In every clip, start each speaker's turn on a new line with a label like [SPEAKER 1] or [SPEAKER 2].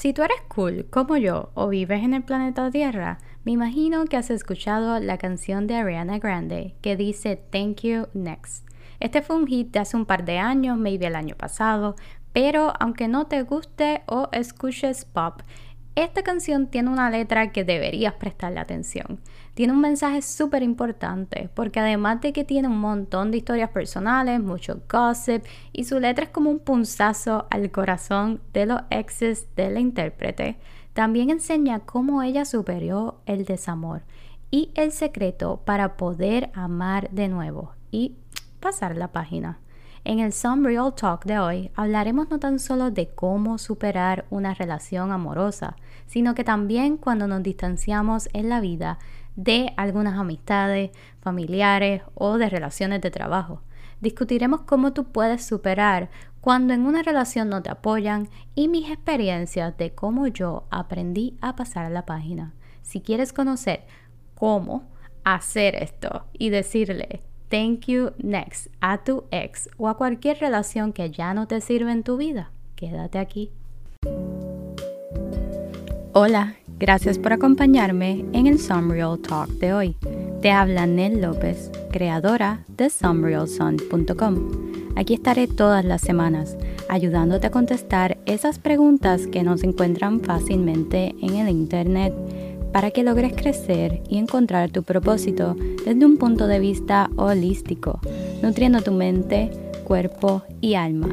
[SPEAKER 1] Si tú eres cool como yo o vives en el planeta Tierra, me imagino que has escuchado la canción de Ariana Grande que dice Thank You Next. Este fue un hit de hace un par de años, maybe el año pasado, pero aunque no te guste o escuches pop, esta canción tiene una letra que deberías prestarle atención. Tiene un mensaje súper importante porque además de que tiene un montón de historias personales, mucho gossip y su letra es como un punzazo al corazón de los exes de la intérprete, también enseña cómo ella superó el desamor y el secreto para poder amar de nuevo y pasar la página. En el Some Real Talk de hoy hablaremos no tan solo de cómo superar una relación amorosa, sino que también cuando nos distanciamos en la vida de algunas amistades, familiares o de relaciones de trabajo. Discutiremos cómo tú puedes superar cuando en una relación no te apoyan y mis experiencias de cómo yo aprendí a pasar la página. Si quieres conocer cómo hacer esto y decirle thank you next a tu ex o a cualquier relación que ya no te sirve en tu vida, quédate aquí. Hola, gracias por acompañarme en el Sunreal Talk de hoy. Te habla Nell López, creadora de sunrealsun.com. Aquí estaré todas las semanas ayudándote a contestar esas preguntas que no se encuentran fácilmente en el Internet para que logres crecer y encontrar tu propósito desde un punto de vista holístico, nutriendo tu mente, cuerpo y alma.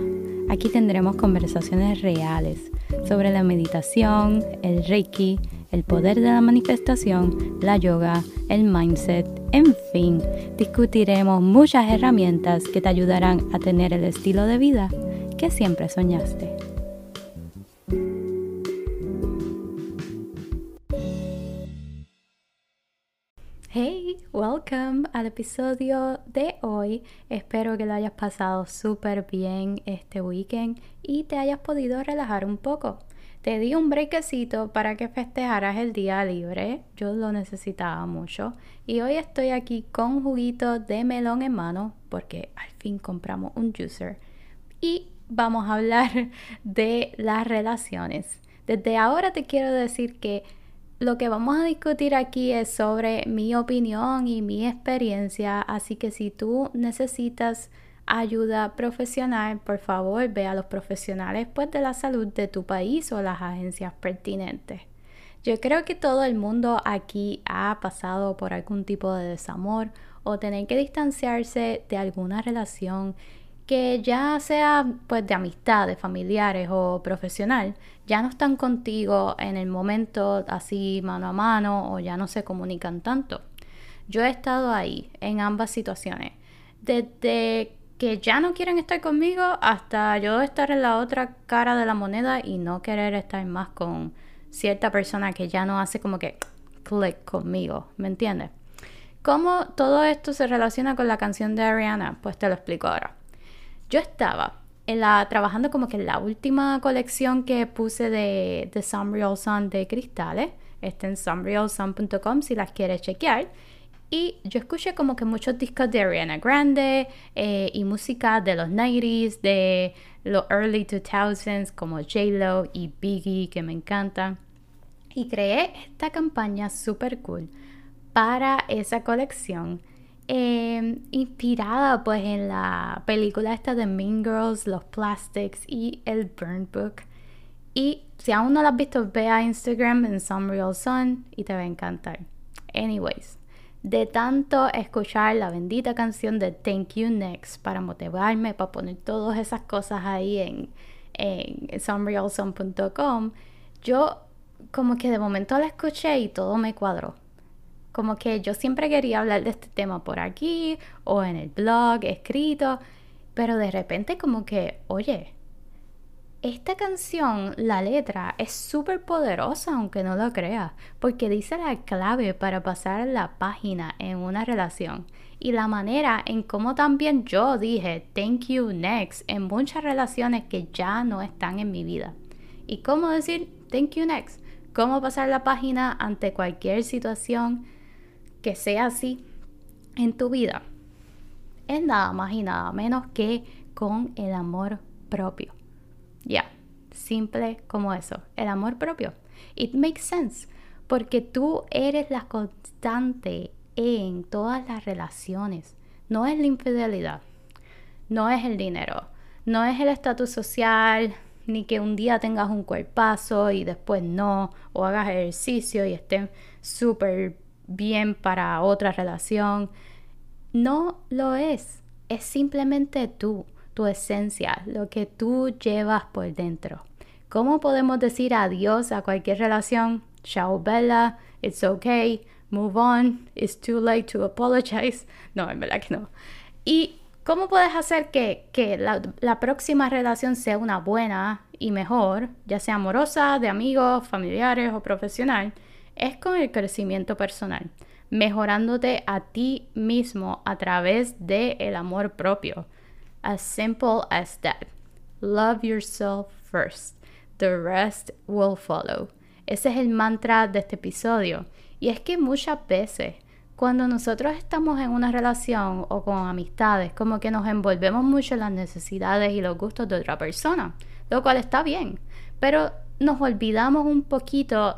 [SPEAKER 1] Aquí tendremos conversaciones reales sobre la meditación, el reiki, el poder de la manifestación, la yoga, el mindset, en fin, discutiremos muchas herramientas que te ayudarán a tener el estilo de vida que siempre soñaste. Welcome al episodio de hoy. Espero que lo hayas pasado súper bien este weekend y te hayas podido relajar un poco. Te di un brequecito para que festejaras el día libre. Yo lo necesitaba mucho. Y hoy estoy aquí con juguito de melón en mano porque al fin compramos un juicer. Y vamos a hablar de las relaciones. Desde ahora te quiero decir que lo que vamos a discutir aquí es sobre mi opinión y mi experiencia, así que si tú necesitas ayuda profesional, por favor ve a los profesionales pues, de la salud de tu país o las agencias pertinentes. Yo creo que todo el mundo aquí ha pasado por algún tipo de desamor o tener que distanciarse de alguna relación que ya sea pues de amistad, de familiares o profesional, ya no están contigo en el momento así mano a mano o ya no se comunican tanto. Yo he estado ahí en ambas situaciones. Desde que ya no quieren estar conmigo hasta yo estar en la otra cara de la moneda y no querer estar más con cierta persona que ya no hace como que click conmigo, ¿me entiendes? ¿Cómo todo esto se relaciona con la canción de Ariana? Pues te lo explico ahora. Yo estaba trabajando como que en la última colección que puse de, de Sunreal Sun de cristales. Está en sunrealsun.com si las quieres chequear. Y yo escuché como que muchos discos de Ariana Grande eh, y música de los 90s, de los early 2000s como J-Lo y Biggie que me encantan. Y creé esta campaña super cool para esa colección Em, inspirada pues en la película esta de Mean Girls, Los Plastics y el Burn Book. Y si aún no la has visto, ve a Instagram en Some Real Sun y te va a encantar. Anyways, de tanto escuchar la bendita canción de Thank You Next para motivarme, para poner todas esas cosas ahí en, en somerealsun.com, yo como que de momento la escuché y todo me cuadró como que yo siempre quería hablar de este tema por aquí o en el blog, escrito, pero de repente como que, oye, esta canción, la letra, es súper poderosa, aunque no lo creas, porque dice la clave para pasar la página en una relación y la manera en cómo también yo dije thank you next en muchas relaciones que ya no están en mi vida. Y cómo decir thank you next, cómo pasar la página ante cualquier situación que sea así en tu vida es nada más y nada menos que con el amor propio. Ya, simple como eso, el amor propio. It makes sense, porque tú eres la constante en todas las relaciones. No es la infidelidad, no es el dinero, no es el estatus social, ni que un día tengas un cuerpazo y después no, o hagas ejercicio y estés súper bien para otra relación. No lo es, es simplemente tú, tu esencia, lo que tú llevas por dentro. ¿Cómo podemos decir adiós a cualquier relación? Ciao Bella, it's okay, move on, it's too late to apologize. No, en verdad que no. Y ¿Cómo puedes hacer que, la, próxima relación sea una buena y mejor, ya sea amorosa, de amigos, familiares o profesional? Es con el crecimiento personal, mejorándote a ti mismo a través del el amor propio. As simple as that. Love yourself first. The rest will follow. Ese es el mantra de este episodio. Y es que muchas veces cuando nosotros estamos en una relación o con amistades, como que nos envolvemos mucho en las necesidades y los gustos de otra persona, lo cual está bien, pero nos olvidamos un poquito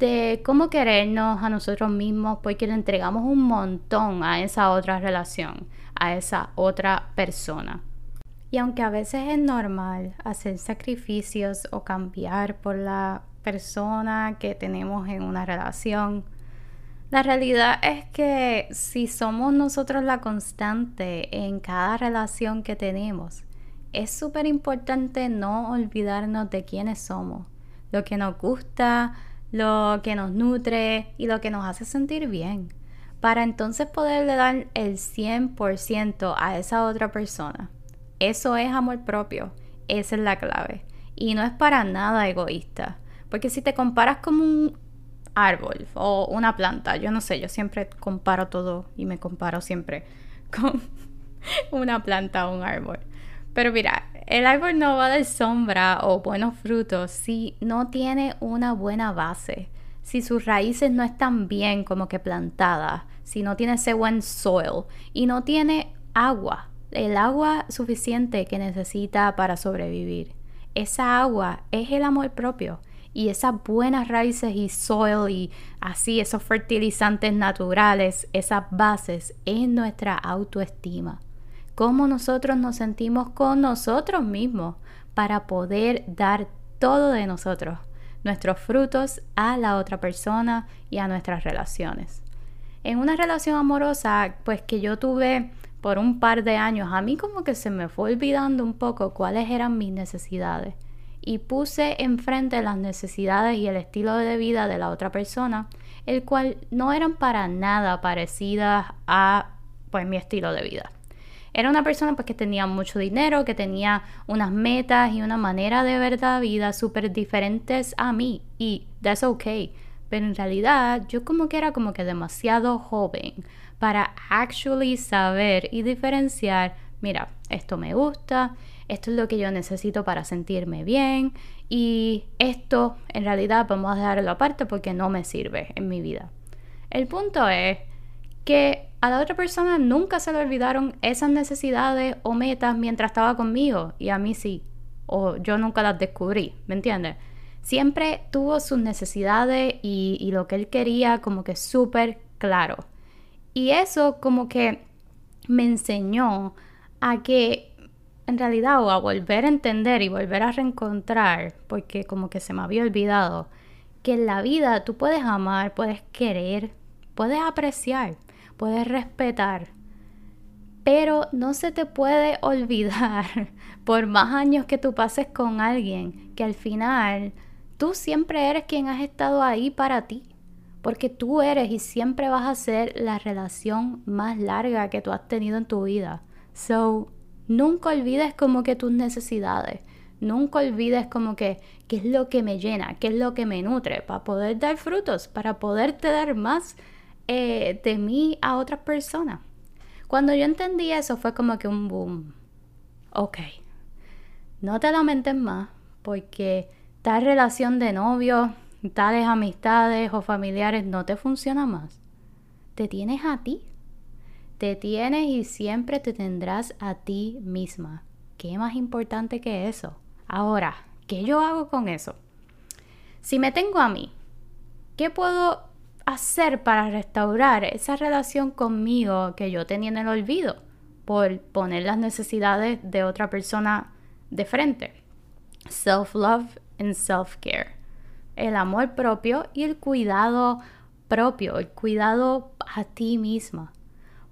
[SPEAKER 1] de cómo querernos a nosotros mismos porque le entregamos un montón a esa otra relación, a esa otra persona. Y aunque a veces es normal hacer sacrificios o cambiar por la persona que tenemos en una relación, la realidad es que si somos nosotros la constante en cada relación que tenemos, es súper importante no olvidarnos de quiénes somos, lo que nos gusta, lo que nos nutre y lo que nos hace sentir bien, para entonces poderle dar el 100% a esa otra persona. Eso es amor propio, esa es la clave. Y no es para nada egoísta, porque si te comparas como un árbol o una planta. Yo no sé, yo siempre comparo todo y me comparo siempre con una planta o un árbol. Pero mira, el árbol no va dar sombra o buenos frutos si no tiene una buena base, si sus raíces no están bien como que plantadas, si no tiene ese buen soil y no tiene agua, el agua suficiente que necesita para sobrevivir. Esa agua es el amor propio y esas buenas raíces y soil y así esos fertilizantes naturales, esas bases en nuestra autoestima. Cómo nosotros nos sentimos con nosotros mismos para poder dar todo de nosotros, nuestros frutos a la otra persona y a nuestras relaciones. En una relación amorosa, pues que yo tuve por un par de años, a mí como que se me fue olvidando un poco cuáles eran mis necesidades y puse enfrente las necesidades y el estilo de vida de la otra persona, el cual no eran para nada parecidas a pues mi estilo de vida. Era una persona pues, que tenía mucho dinero, que tenía unas metas y una manera de ver la vida súper diferentes a mí y that's okay. Pero en realidad yo como que era como que demasiado joven para actually saber y diferenciar, mira, esto me gusta, esto es lo que yo necesito para sentirme bien y esto en realidad vamos a dejarlo aparte porque no me sirve en mi vida. El punto es que a la otra persona nunca se le olvidaron esas necesidades o metas mientras estaba conmigo y a mí sí, o yo nunca las descubrí, ¿me entiendes? Siempre tuvo sus necesidades y, lo que él quería como que súper claro. Y eso como que me enseñó a que en realidad o a volver a entender y volver a reencontrar, porque como que se me había olvidado, que en la vida tú puedes amar, puedes querer, puedes apreciar, puedes respetar, pero no se te puede olvidar por más años que tú pases con alguien, que al final tú siempre eres quien has estado ahí para ti. Porque tú eres y siempre vas a ser la relación más larga que tú has tenido en tu vida. So, Nunca olvides como que tus necesidades. Nunca olvides como que qué es lo que me llena, qué es lo que me nutre para poder dar frutos, para poderte dar más eh, de mí a otras personas. Cuando yo entendí eso fue como que un boom. Ok, no te lamentes más porque tal relación de novio, tales amistades o familiares no te funciona más. Te tienes a ti. Te tienes y siempre te tendrás a ti misma. ¿Qué más importante que eso? Ahora, ¿Qué yo hago con eso? Si me tengo a mí, ¿qué puedo hacer para restaurar esa relación conmigo que yo tenía en el olvido por poner las necesidades de otra persona de frente? Self-love and self-care. El amor propio y el cuidado propio, el cuidado a ti misma.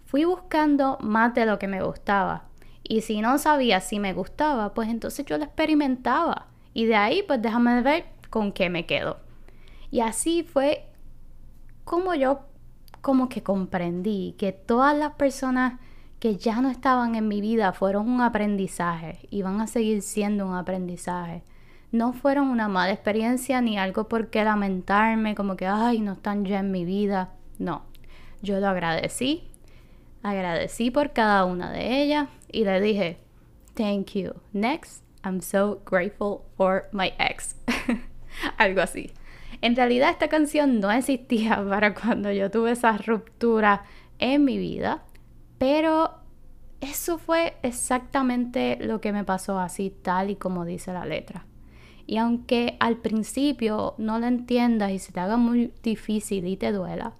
[SPEAKER 1] Fui buscando más de lo que me gustaba. Y si no sabía si me gustaba, pues entonces yo lo experimentaba. Y de ahí, pues déjame ver con qué me quedo. Y así fue como yo como que comprendí que todas las personas que ya no estaban en mi vida fueron un aprendizaje y van a seguir siendo un aprendizaje. No fueron una mala experiencia ni algo por qué lamentarme, como que, ay, no están ya en mi vida. No, yo lo agradecí, agradecí por cada una de ellas y le dije, thank you. Next, I'm so grateful for my ex. algo así. En realidad esta canción no existía para cuando yo tuve esa ruptura en mi vida, pero eso fue exactamente lo que me pasó así tal y como dice la letra. Y aunque al principio no lo entiendas y se te haga muy difícil y te duela,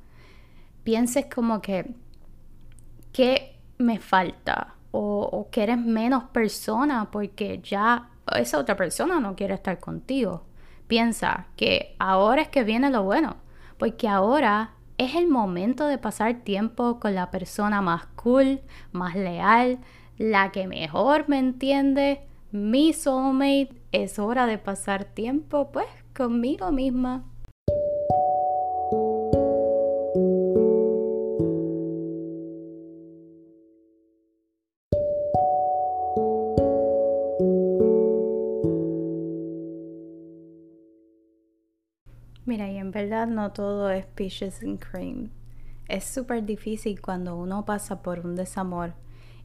[SPEAKER 1] pienses como que, ¿qué me falta? O, o que eres menos persona porque ya esa otra persona no quiere estar contigo. Piensa que ahora es que viene lo bueno, porque ahora es el momento de pasar tiempo con la persona más cool, más leal, la que mejor me entiende, mi soulmate. Es hora de pasar tiempo pues conmigo misma. En verdad no todo es peaches and cream. Es súper difícil cuando uno pasa por un desamor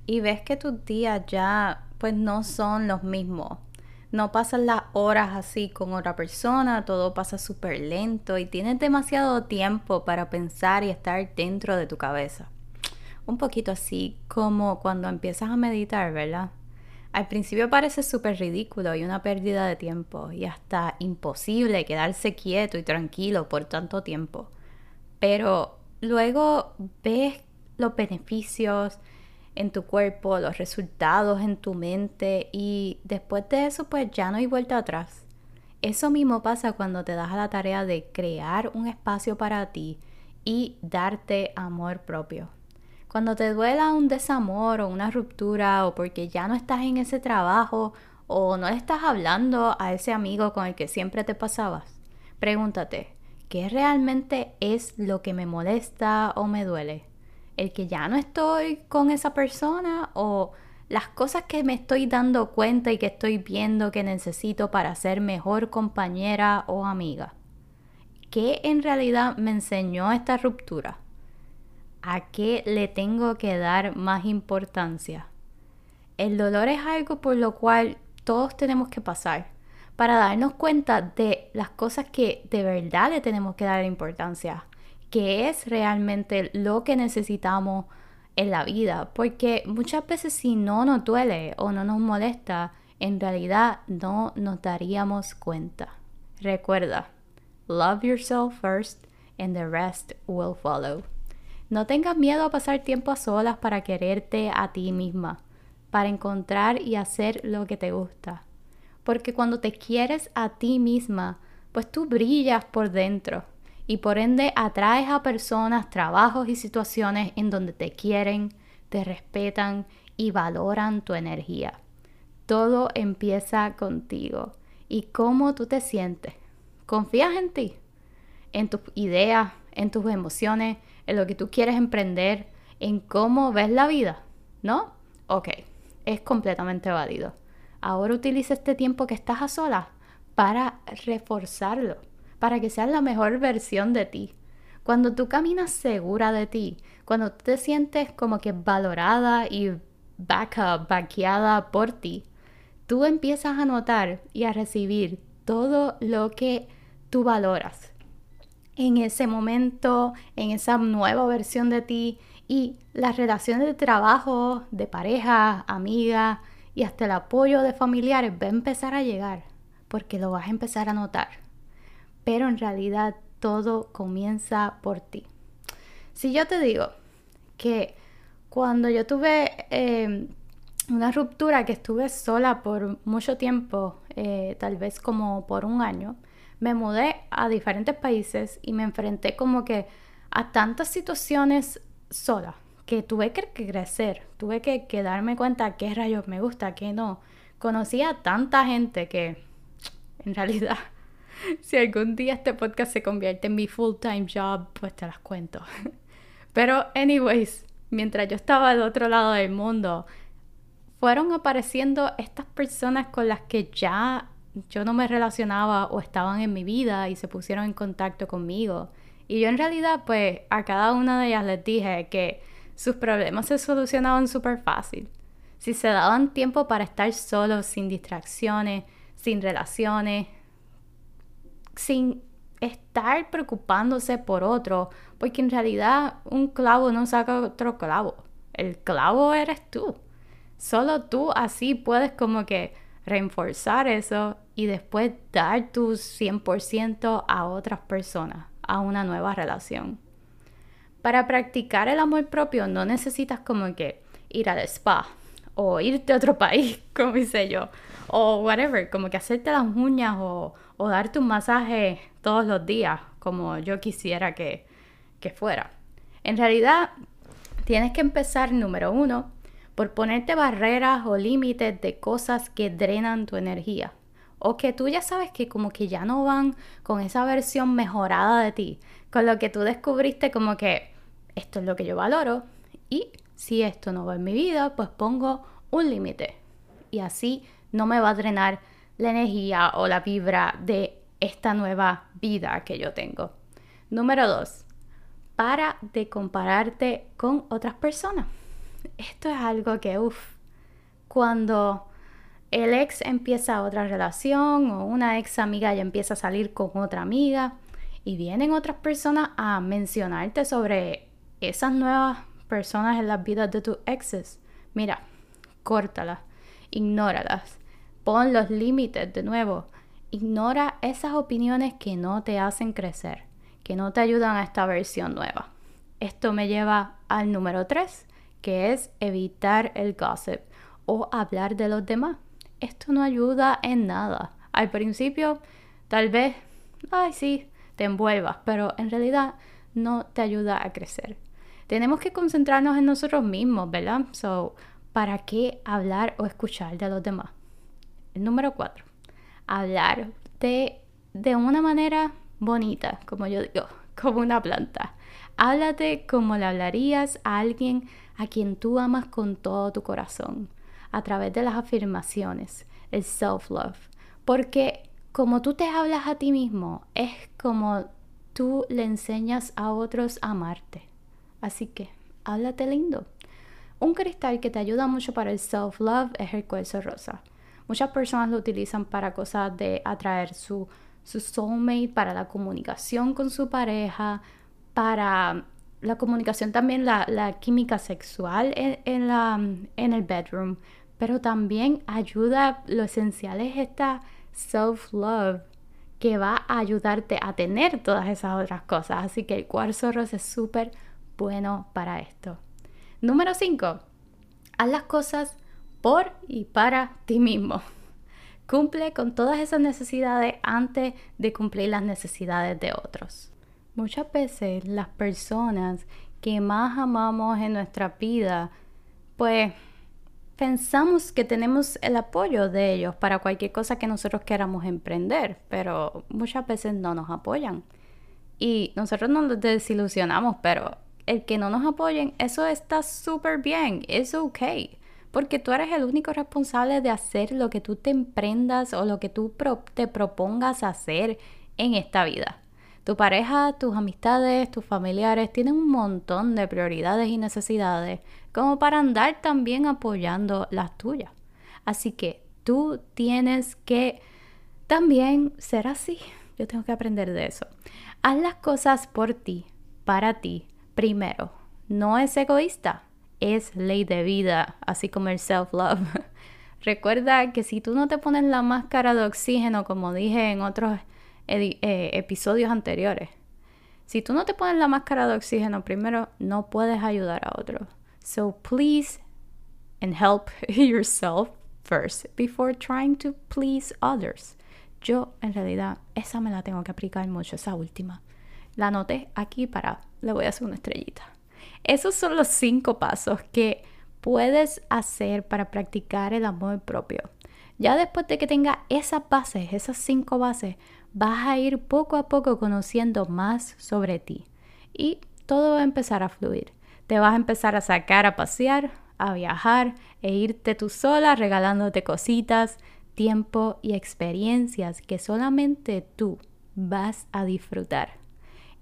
[SPEAKER 1] y ves que tus días ya pues no son los mismos. No pasan las horas así con otra persona, todo pasa súper lento y tienes demasiado tiempo para pensar y estar dentro de tu cabeza. Un poquito así como cuando empiezas a meditar, ¿verdad? Al principio parece súper ridículo y una pérdida de tiempo y hasta imposible quedarse quieto y tranquilo por tanto tiempo. Pero luego ves los beneficios en tu cuerpo, los resultados en tu mente y después de eso pues ya no hay vuelta atrás. Eso mismo pasa cuando te das a la tarea de crear un espacio para ti y darte amor propio. Cuando te duela un desamor o una ruptura o porque ya no estás en ese trabajo o no estás hablando a ese amigo con el que siempre te pasabas, pregúntate, ¿qué realmente es lo que me molesta o me duele? ¿El que ya no estoy con esa persona o las cosas que me estoy dando cuenta y que estoy viendo que necesito para ser mejor compañera o amiga? ¿Qué en realidad me enseñó esta ruptura? ¿A qué le tengo que dar más importancia? El dolor es algo por lo cual todos tenemos que pasar para darnos cuenta de las cosas que de verdad le tenemos que dar importancia, que es realmente lo que necesitamos en la vida, porque muchas veces si no nos duele o no nos molesta, en realidad no nos daríamos cuenta. Recuerda, love yourself first and the rest will follow. No tengas miedo a pasar tiempo a solas para quererte a ti misma, para encontrar y hacer lo que te gusta. Porque cuando te quieres a ti misma, pues tú brillas por dentro y por ende atraes a personas, trabajos y situaciones en donde te quieren, te respetan y valoran tu energía. Todo empieza contigo y cómo tú te sientes. ¿Confías en ti? En tus ideas, en tus emociones, en lo que tú quieres emprender, en cómo ves la vida, ¿no? Ok, es completamente válido. Ahora utiliza este tiempo que estás a solas para reforzarlo, para que seas la mejor versión de ti. Cuando tú caminas segura de ti, cuando te sientes como que valorada y up, vaqueada por ti, tú empiezas a notar y a recibir todo lo que tú valoras en ese momento, en esa nueva versión de ti y las relaciones de trabajo, de pareja, amiga y hasta el apoyo de familiares va a empezar a llegar porque lo vas a empezar a notar. Pero en realidad todo comienza por ti. Si yo te digo que cuando yo tuve eh, una ruptura que estuve sola por mucho tiempo, eh, tal vez como por un año, me mudé a diferentes países y me enfrenté como que a tantas situaciones sola que tuve que crecer, tuve que, darme cuenta qué rayos me gusta, qué no. Conocí a tanta gente que en realidad si algún día este podcast se convierte en mi full-time job, pues te las cuento. Pero anyways, mientras yo estaba al otro lado del mundo, fueron apareciendo estas personas con las que ya yo no me relacionaba o estaban en mi vida y se pusieron en contacto conmigo. Y yo en realidad pues a cada una de ellas les dije que sus problemas se solucionaban súper fácil. Si se daban tiempo para estar solos, sin distracciones, sin relaciones, sin estar preocupándose por otro, porque en realidad un clavo no saca otro clavo. El clavo eres tú. Solo tú así puedes como que reforzar eso y después dar tu 100% a otras personas, a una nueva relación. Para practicar el amor propio no necesitas como que ir al spa o irte a otro país, como hice yo, o whatever, como que hacerte las uñas o, o darte un masaje todos los días, como yo quisiera que, que fuera. En realidad, tienes que empezar, número uno, por ponerte barreras o límites de cosas que drenan tu energía o que tú ya sabes que como que ya no van con esa versión mejorada de ti, con lo que tú descubriste como que esto es lo que yo valoro y si esto no va en mi vida, pues pongo un límite. Y así no me va a drenar la energía o la vibra de esta nueva vida que yo tengo. Número dos, para de compararte con otras personas. Esto es algo que, uff, cuando el ex empieza otra relación o una ex amiga ya empieza a salir con otra amiga y vienen otras personas a mencionarte sobre esas nuevas personas en las vidas de tus exes. Mira, córtalas, ignóralas, pon los límites de nuevo. Ignora esas opiniones que no te hacen crecer, que no te ayudan a esta versión nueva. Esto me lleva al número 3, que es evitar el gossip o hablar de los demás. Esto no ayuda en nada. Al principio, tal vez, ay sí, te envuelvas, pero en realidad no te ayuda a crecer. Tenemos que concentrarnos en nosotros mismos, ¿verdad? So, ¿para qué hablar o escuchar de los demás? El número cuatro, hablar de, de una manera bonita, como yo digo, como una planta. Háblate como le hablarías a alguien a quien tú amas con todo tu corazón, a través de las afirmaciones, el self-love. Porque como tú te hablas a ti mismo, es como tú le enseñas a otros a amarte. Así que, háblate lindo. Un cristal que te ayuda mucho para el self-love es el cuarzo rosa. Muchas personas lo utilizan para cosas de atraer su, su soulmate, para la comunicación con su pareja, para la comunicación también, la, química sexual en, la, en el bedroom, pero también ayuda, lo esencial es esta self-love que va a ayudarte a tener todas esas otras cosas. Así que el cuarzo rosa es súper bueno para esto. Número 5. Haz las cosas por y para ti mismo. Cumple con todas esas necesidades antes de cumplir las necesidades de otros. Muchas veces las personas que más amamos en nuestra vida, pues pensamos que tenemos el apoyo de ellos para cualquier cosa que nosotros queramos emprender, pero muchas veces no nos apoyan. Y nosotros nos desilusionamos, pero el que no nos apoyen, eso está súper bien, es ok. Porque tú eres el único responsable de hacer lo que tú te emprendas o lo que tú te propongas hacer en esta vida. Tu pareja, tus amistades, tus familiares tienen un montón de prioridades y necesidades como para andar también apoyando las tuyas. Así que tú tienes que también ser así. Yo tengo que aprender de eso. Haz las cosas por ti, para ti, primero. No es egoísta, es ley de vida, así como el self-love. Recuerda que si tú no te pones la máscara de oxígeno, como dije en otros eh, episodios anteriores, si tú no te pones la máscara de oxígeno primero, no puedes ayudar a otros. So please and help yourself first before trying to please others. Yo en realidad esa me la tengo que aplicar mucho, esa última. La anoté aquí para, le voy a hacer una estrellita. Esos son los cinco pasos que puedes hacer para practicar el amor propio. Ya después de que tengas esas bases, esas cinco bases, vas a ir poco a poco conociendo más sobre ti y todo va a empezar a fluir. Te vas a empezar a sacar a pasear, a viajar e irte tú sola regalándote cositas, tiempo y experiencias que solamente tú vas a disfrutar.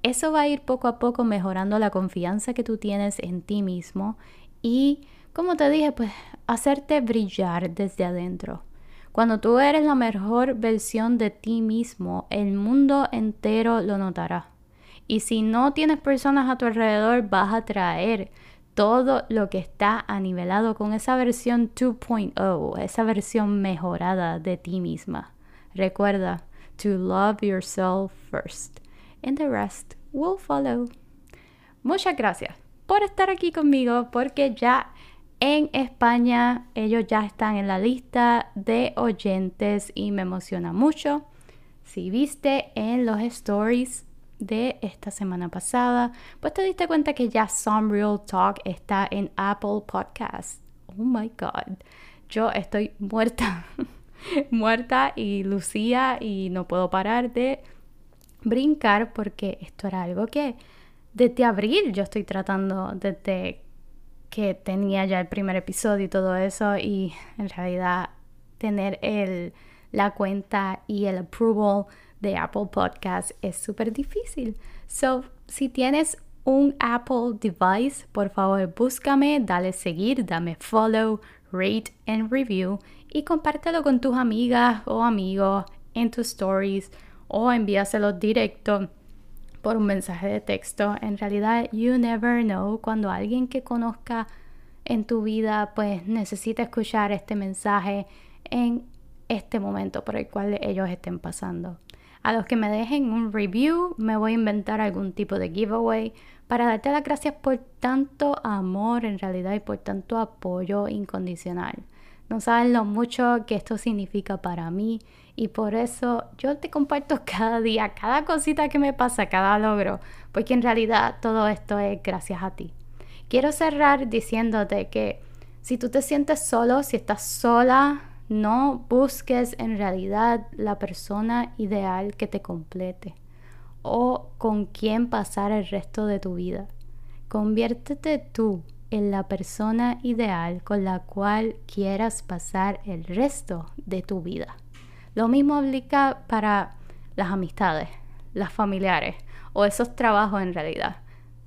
[SPEAKER 1] Eso va a ir poco a poco mejorando la confianza que tú tienes en ti mismo y como te dije, pues hacerte brillar desde adentro. Cuando tú eres la mejor versión de ti mismo, el mundo entero lo notará. Y si no tienes personas a tu alrededor, vas a traer todo lo que está anivelado con esa versión 2.0, esa versión mejorada de ti misma. Recuerda, to love yourself first, and the rest will follow. Muchas gracias por estar aquí conmigo, porque ya en España. Ellos ya están en la lista de oyentes y me emociona mucho. Si viste en los stories de esta semana pasada, pues te diste cuenta que ya Some Real Talk está en Apple Podcasts. Oh my God. Yo estoy muerta, muerta y Lucía y no puedo parar de brincar porque esto era algo que desde abril yo estoy tratando desde que tenía ya el primer episodio y todo eso y en realidad tener el, la cuenta y el approval de Apple Podcast es súper difícil. So, si tienes un Apple device, por favor búscame, dale seguir, dame follow, rate and review y compártelo con tus amigas o amigos en tus stories o envíaselo directo por un mensaje de texto. En realidad, you never know cuando alguien que conozca en tu vida pues necesita escuchar este mensaje en este momento por el cual ellos estén pasando. A los que me dejen un review, me voy a inventar algún tipo de giveaway para darte las gracias por tanto amor en realidad y por tanto apoyo incondicional. No saben lo mucho que esto significa para mí y por eso yo te comparto cada día, cada cosita que me pasa, cada logro, porque en realidad todo esto es gracias a ti. Quiero cerrar diciéndote que si tú te sientes solo, si estás sola, no busques en realidad la persona ideal que te complete o con quien pasar el resto de tu vida. Conviértete tú en la persona ideal con la cual quieras pasar el resto de tu vida. Lo mismo aplica para las amistades, las familiares o esos trabajos en realidad.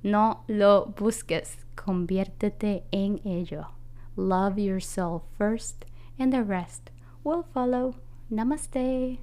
[SPEAKER 1] No lo busques, conviértete en ello. Love yourself first and the rest will follow. Namaste.